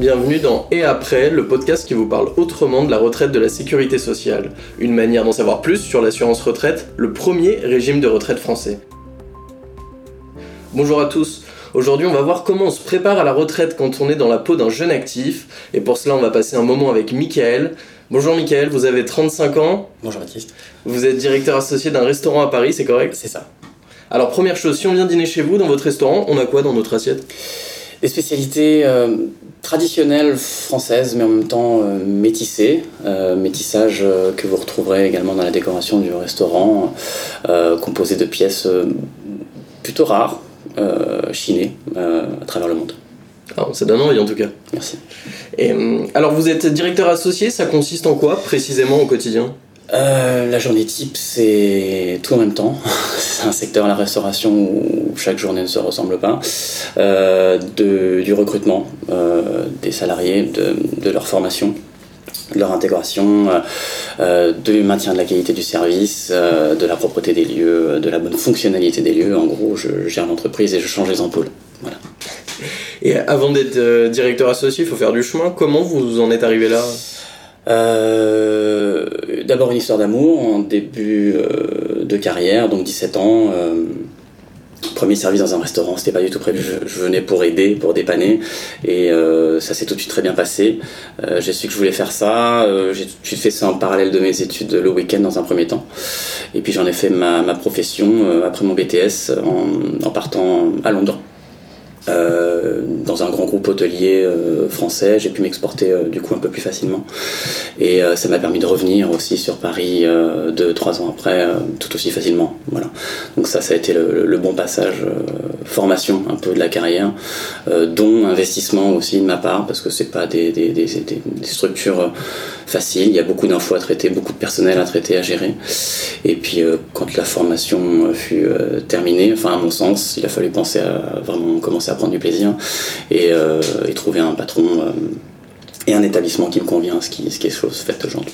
Bienvenue dans Et après, le podcast qui vous parle autrement de la retraite de la sécurité sociale. Une manière d'en savoir plus sur l'assurance retraite, le premier régime de retraite français. Bonjour à tous. Aujourd'hui, on va voir comment on se prépare à la retraite quand on est dans la peau d'un jeune actif. Et pour cela, on va passer un moment avec Michael. Bonjour Michael, vous avez 35 ans. Bonjour Baptiste. Vous êtes directeur associé d'un restaurant à Paris, c'est correct? C'est ça. Alors première chose, si on vient dîner chez vous, dans votre restaurant, on a quoi dans notre assiette? Des spécialités euh, traditionnelles françaises, mais en même temps euh, métissées. Euh, métissage que vous retrouverez également dans la décoration du restaurant, composé de pièces plutôt rares, chinées à travers le monde. Alors, ça donne envie en tout cas. Merci. Et, hum, alors vous êtes directeur associé, ça consiste en quoi précisément au quotidien? Euh, la journée type, c'est tout en même temps. c'est un secteur, la restauration, où chaque journée ne se ressemble pas. Euh, du recrutement euh, des salariés, de, leur formation, de leur intégration, du maintien de la qualité du service, de la propreté des lieux, de la bonne fonctionnalité des lieux. En gros, je gère l'entreprise et je change les ampoules. Voilà. Et avant d'être directeur associé, il faut faire du chemin. Comment vous en êtes arrivé là? Euh, D'abord une histoire d'amour en début euh, de carrière, donc 17 ans. euh, premier service dans un restaurant, c'était pas du tout prévu. Je, venais pour aider, pour dépanner, et ça s'est tout de suite très bien passé. J'ai su que je voulais faire ça. j'ai tout de suite fait ça en parallèle de mes études le week-end dans un premier temps, et puis j'en ai fait ma, profession après mon BTS en partant à Londres. Euh, dans un grand groupe hôtelier euh, français, j'ai pu m'exporter euh, du coup un peu plus facilement. Et euh, ça m'a permis de revenir aussi sur Paris euh, deux, trois ans après, tout aussi facilement. Voilà. Donc ça, ça a été le, le bon passage, formation un peu de la carrière, euh, dont investissement aussi de ma part, parce que c'est pas des, des, des, structures euh, faciles. Il y a beaucoup d'infos à traiter, beaucoup de personnel à traiter, à gérer. Et puis euh, quand la formation euh, fut terminée, enfin à mon sens, il a fallu penser à vraiment commencer à prendre du plaisir et, et trouver un patron et un établissement qui me convient, ce qui, ce qui est chose faite aujourd'hui.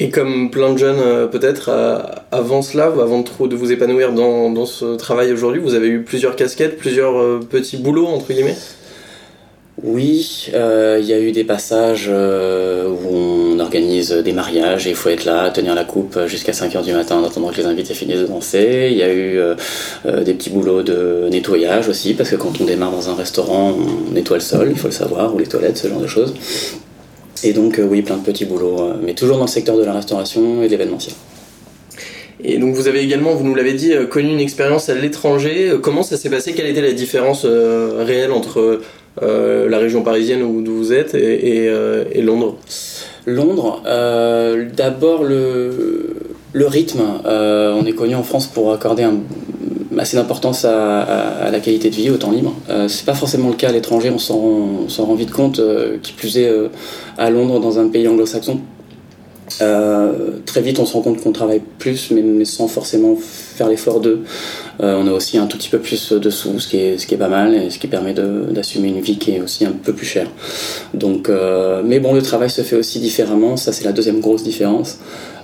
Et comme plein de jeunes euh, peut-être, euh, avant cela, avant de, de vous épanouir dans, ce travail aujourd'hui, vous avez eu plusieurs casquettes, plusieurs euh, petits boulots entre guillemets? Oui, il y a eu des passages où on organise des mariages et il faut être là, tenir la coupe jusqu'à 5h du matin en que les invités finissent de danser. Il y a eu des petits boulots de nettoyage aussi, parce que quand on démarre dans un restaurant, on nettoie le sol, il faut le savoir, ou les toilettes, ce genre de choses. Et donc euh, oui, plein de petits boulots, euh, mais toujours dans le secteur de la restauration et de l'événementiel. Et donc vous avez également, vous nous l'avez dit, euh, connu une expérience à l'étranger. Comment ça s'est passé? Quelle était la différence euh, réelle entre euh, la région parisienne où vous êtes et, et, euh, et Londres? Londres, d'abord le, le rythme. On est connu en France pour accorder un, assez d'importance à, la qualité de vie, au temps libre. Euh, c'est pas forcément le cas à l'étranger, on s'en rend, vite compte, euh, qui plus est euh, à Londres, dans un pays anglo-saxon. Euh, très vite, on se rend compte qu'on travaille plus, mais, sans forcément faire l'effort d'eux. On a aussi un tout petit peu plus de sous, ce qui est, ce qui est pas mal, et ce qui permet d'assumer une vie qui est aussi un peu plus chère. Donc, mais bon, le travail se fait aussi différemment, ça c'est la deuxième grosse différence.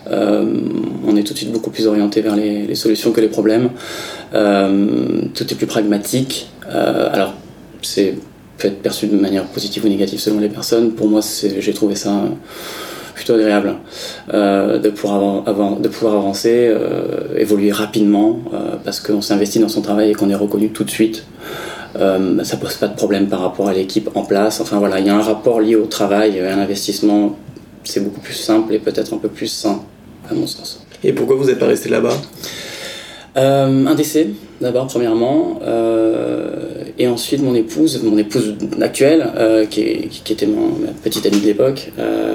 On est tout de suite beaucoup plus orienté vers les solutions que les problèmes. Euh, tout est plus pragmatique. Euh, alors, c'est peut être perçu de manière positive ou négative selon les personnes. Pour moi, j'ai trouvé ça plutôt agréable euh, de, pouvoir avancer, évoluer rapidement, parce qu'on s'investit dans son travail et qu'on est reconnu tout de suite. Ça pose pas de problème par rapport à l'équipe en place. Enfin voilà, il y a un rapport lié au travail et à l'investissement. C'est beaucoup plus simple et peut-être un peu plus sain, à mon sens. Et pourquoi vous n'êtes pas resté là-bas? Euh, un décès, d'abord, premièrement, euh, et ensuite mon épouse, mon épouse actuelle, euh, qui, est- qui était mon, ma petite amie de l'époque,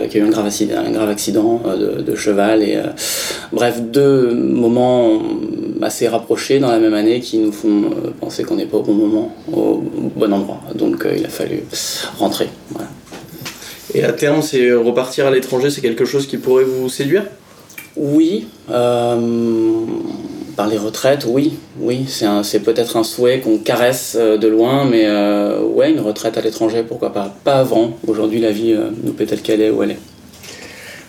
qui a eu un grave accident, un grave accident de, de cheval, et bref, deux moments assez rapprochés dans la même année qui nous font penser qu'on n'est pas au bon moment, au bon endroit. Donc il a fallu rentrer. Voilà. Et à terme, c'est repartir à l'étranger, c'est quelque chose qui pourrait vous séduire? Oui, euh, par les retraites, oui, oui, c'est peut-être un souhait qu'on caresse euh, de loin, mais euh, ouais, une retraite à l'étranger, pourquoi pas? Pas avant. Aujourd'hui, la vie euh, nous plaît telle qu'elle est où elle est.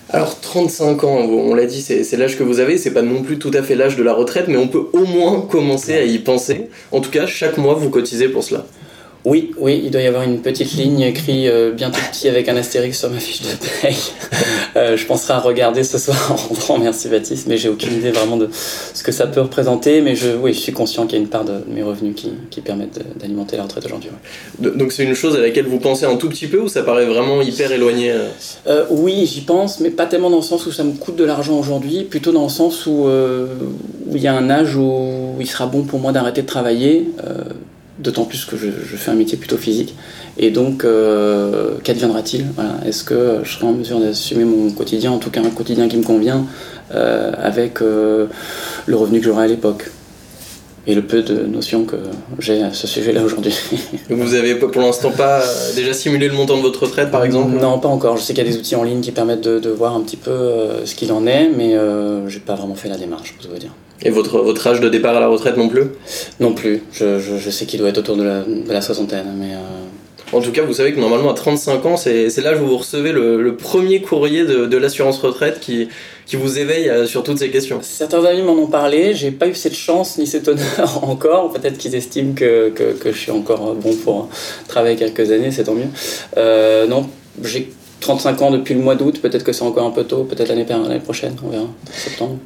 alors 35 ans, on l'a dit, c'est l'âge que vous avez, c'est pas non plus tout à fait l'âge de la retraite, mais on peut au moins commencer à y penser. En tout cas, chaque mois, vous cotisez pour cela. Oui, oui, il doit y avoir une petite ligne écrite euh, bien tout petit avec un astérix sur ma fiche de paye. Euh, je penserai à regarder ce soir en rentrant, merci Baptiste, mais j'ai aucune idée vraiment de ce que ça peut représenter, mais je, oui, je suis conscient qu'il y a une part de mes revenus qui, qui permettent d'alimenter la retraite aujourd'hui. Donc c'est une chose à laquelle vous pensez un tout petit peu ou ça paraît vraiment hyper éloigné euh? Oui, j'y pense, mais pas tellement dans le sens où ça me coûte de l'argent aujourd'hui, plutôt dans le sens où, où il y a un âge où il sera bon pour moi d'arrêter de travailler d'autant plus que je, fais un métier plutôt physique. Et donc, euh, qu'adviendra-t-il? Est-ce que je serai en mesure d'assumer mon quotidien, en tout cas un quotidien qui me convient, euh, avec euh, le revenu que j'aurai à l'époque? Et le peu de notions que j'ai à ce sujet-là aujourd'hui. Vous avez pour l'instant pas déjà simulé le montant de votre retraite par exemple? Non, pas encore. Je sais qu'il y a des outils en ligne qui permettent de, voir un petit peu ce qu'il en est, mais j'ai pas vraiment fait la démarche, pour vous dire. Et votre, votre âge de départ à la retraite non plus? Non plus. Je, je, sais qu'il doit être autour de la, de la soixantaine. Mais euh, En tout cas, vous savez que normalement à 35 ans, c'est l'âge où vous recevez le, premier courrier de, de l'assurance retraite qui, qui vous éveille euh, sur toutes ces questions. Certains amis m'en ont parlé, j'ai pas eu cette chance ni cet honneur encore. Peut-être qu'ils estiment que, que, que, je suis encore bon pour travailler quelques années, c'est tant mieux. Euh, non, j'ai 35 ans depuis le mois d'août, peut-être que c'est encore un peu tôt, peut-être l'année prochaine, on verra, septembre.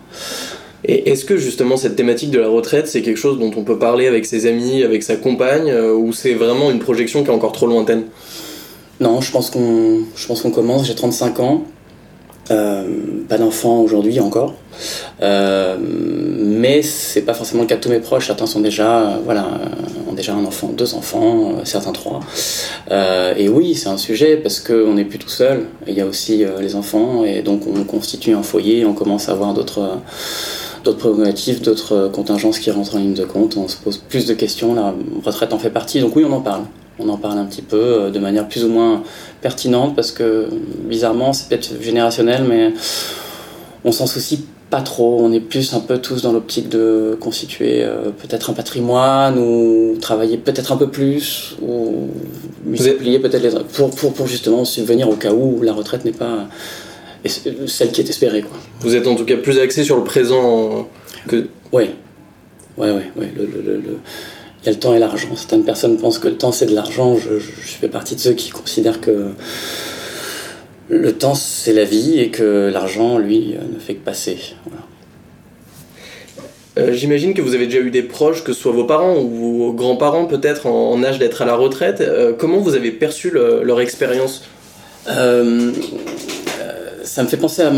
Et est-ce que justement cette thématique de la retraite, c'est quelque chose dont on peut parler avec ses amis, avec sa compagne, euh, ou c'est vraiment une projection qui est encore trop lointaine? Non, je pense qu'on, je pense qu'on commence. J'ai 35 ans, euh, pas d'enfant aujourd'hui encore, euh, mais c'est pas forcément le cas de tous mes proches. Certains sont déjà, voilà, ont déjà un enfant, deux enfants, certains trois. et oui, c'est un sujet parce qu'on n'est plus tout seul. Il y a aussi les enfants et donc on constitue un foyer, on commence à avoir d'autres d'autres prérogatives, d'autres contingences qui rentrent en ligne de compte. On se pose plus de questions. La retraite en fait partie. Donc oui, on en parle. On en parle un petit peu euh, de manière plus ou moins pertinente parce que bizarrement, c'est peut-être générationnel, mais on s'en soucie pas trop. On est plus un peu tous dans l'optique de constituer euh, peut-être un patrimoine ou travailler peut-être un peu plus ou multiplier peut-être les pour, pour, pour justement subvenir au cas où la retraite n'est pas celle qui est espérée. Quoi. Vous êtes en tout cas plus axé sur le présent que. Oui, oui, oui. Ouais. Le, le, le, il y a le temps et l'argent. Certaines personnes pensent que le temps c'est de l'argent. Je, je, fais partie de ceux qui considèrent que le temps c'est la vie et que l'argent, lui, ne fait que passer. Euh, j'imagine que vous avez déjà eu des proches, que ce soit vos parents ou vos grands-parents peut-être en, âge d'être à la retraite. Euh, comment vous avez perçu leur expérience? Euh, ça me fait penser à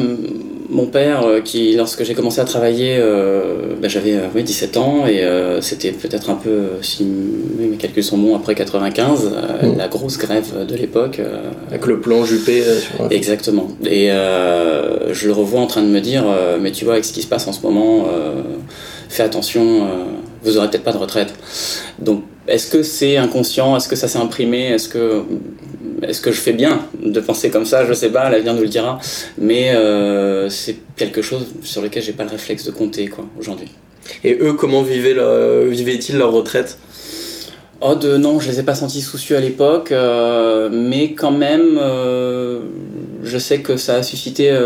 mon père euh, qui, lorsque j'ai commencé à travailler, euh, ben, j'avais 17 euh, ans et c'était peut-être un peu, si mes calculs sont bons, après 95, mmh. la grosse grève de l'époque. Avec le plan Juppé. Exactement. Et je le revois en train de me dire, mais tu vois, avec ce qui se passe en ce moment, fais attention, vous aurez peut-être pas de retraite. Donc, est-ce que c'est inconscient? Est-ce que ça s'est imprimé? Est-ce que est-ce que je fais bien de penser comme ça? Je sais pas, l'avenir nous le dira. Mais euh, c'est quelque chose sur lequel j'ai pas le réflexe de compter quoi aujourd'hui. Et eux, comment vivaient, vivaient-ils leur retraite? Oh de, non, je les ai pas sentis soucieux à l'époque, euh, mais quand même, euh, je sais que ça a suscité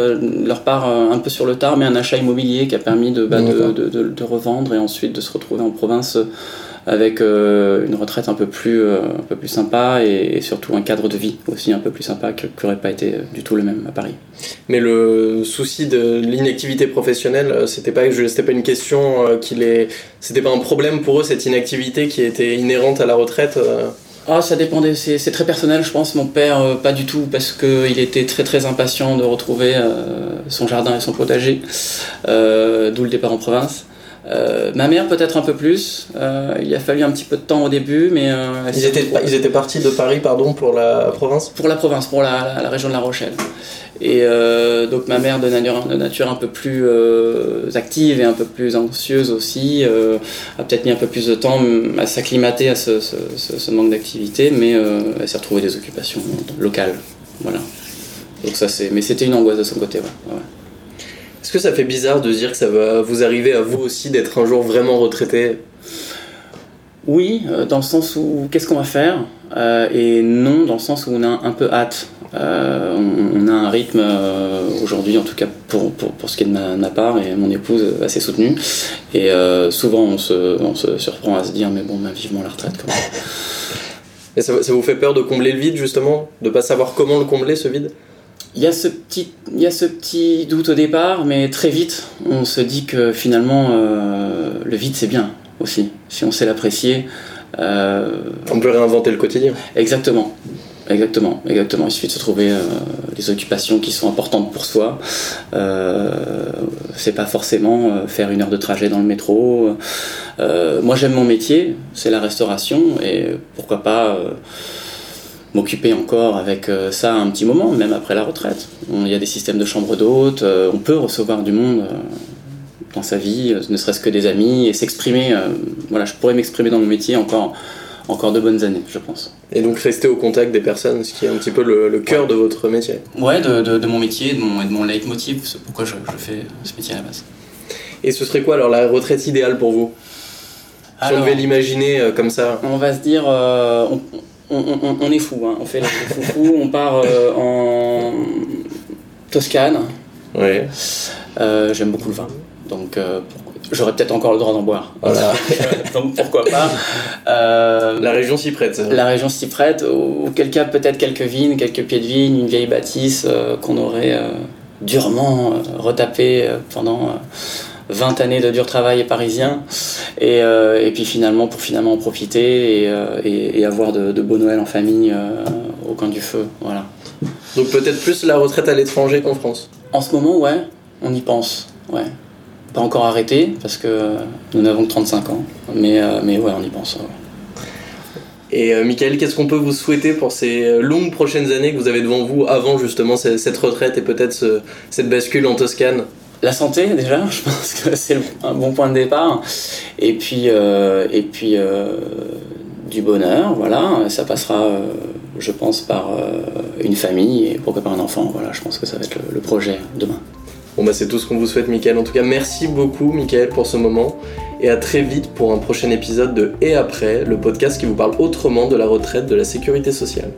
leur part un peu sur le tard, mais un achat immobilier qui a permis de, bah, de, de, de, revendre et ensuite de se retrouver en province avec euh, une retraite un peu plus, euh, un peu plus sympa et, surtout un cadre de vie aussi un peu plus sympa qui n'aurait pas été euh, du tout le même à Paris. Mais le souci de l'inactivité professionnelle, c'était pas, pas une question qu'il est, c'était pas un problème pour eux cette inactivité qui était inhérente à la retraite. Ah, ça dépendait, c'est très personnel, je pense. Mon père, pas du tout, parce qu'il était très très impatient de retrouver son jardin et son potager, d'où le départ en province. Euh, ma mère peut-être un peu plus. Euh, il a fallu un petit peu de temps au début, mais euh, ils étaient ils étaient partis de Paris, pardon, pour la province? Pour la province, pour la, région de La Rochelle. Et donc ma mère de nature, de nature un peu plus active et un peu plus anxieuse aussi a peut-être mis un peu plus de temps à s'acclimater à ce, manque d'activité, mais elle s'est retrouvée des occupations locales. Voilà. Donc ça c'est, mais c'était une angoisse de son côté. Ouais. Est-ce que ça fait bizarre de dire que ça va vous arriver à vous aussi d'être un jour vraiment retraité? Oui, dans le sens où qu'est-ce qu'on va faire? Et non, dans le sens où on a un peu hâte. on, a un rythme aujourd'hui, en tout cas pour, pour, pour, ce qui est de ma, part et mon épouse, assez soutenu. Et souvent on se, on se surprend à se dire mais bon, ben, vivement la retraite quand même. Et ça, vous fait peur de combler le vide justement? De pas savoir comment le combler ce vide? Il y, a ce petit, il y a ce petit doute au départ, mais très vite, on se dit que finalement, euh, le vide, c'est bien aussi, si on sait l'apprécier. Euh, on peut réinventer le quotidien. Exactement. Exactement, exactement. Il suffit de se trouver euh, des occupations qui sont importantes pour soi. C'est pas forcément faire une heure de trajet dans le métro. Moi, j'aime mon métier, c'est la restauration, et pourquoi pas m'occuper encore avec ça un petit moment, même après la retraite. Il y a des systèmes de chambres d'hôtes, on peut recevoir du monde dans sa vie, ne serait-ce que des amis, et s'exprimer. voilà, je pourrais m'exprimer dans mon métier encore encore de bonnes années, je pense. Et donc rester au contact des personnes, ce qui est un petit peu le, cœur de votre métier. Ouais, de, de, mon métier, de mon, de mon leitmotiv, c'est pourquoi je, je, fais ce métier à la base. Et ce serait quoi alors la retraite idéale pour vous? Si on devait l'imaginer euh, comme ça. On va se dire, euh, on, on, on, est fou, hein. on fait les fou, on part euh, en Toscane. Ouais. J'aime beaucoup le vin, donc j'aurais peut-être encore le droit d'en boire. Donc pourquoi pas. Euh, la région s'y prête. La région s'y prête, auquel cas peut-être quelques vignes, quelques pieds de vigne, une vieille bâtisse euh, qu'on aurait euh, durement retapé pendant 20 années de dur travail parisien. Et, et puis finalement, pour finalement en profiter et, et, avoir de, de, beaux Noëls en famille au coin du feu. Voilà. Donc peut-être plus la retraite à l'étranger qu'en France En ce moment, ouais, on y pense. Ouais pas encore arrêté parce que nous n'avons que 35 ans. Mais, euh, mais ouais, on y pense. Et euh, Michael, qu'est-ce qu'on peut vous souhaiter pour ces euh, longues prochaines années que vous avez devant vous avant justement cette retraite et peut-être cette bascule en Toscane? La santé déjà, je pense que c'est un bon point de départ. Et puis, et puis du bonheur, voilà. Ça passera, je pense, par une famille et pourquoi pas un enfant. Voilà, je pense que ça va être le projet demain. Bon bah c'est tout ce qu'on vous souhaite Mickaël. En tout cas merci beaucoup Mickaël pour ce moment et à très vite pour un prochain épisode de Et après, le podcast qui vous parle autrement de la retraite de la sécurité sociale.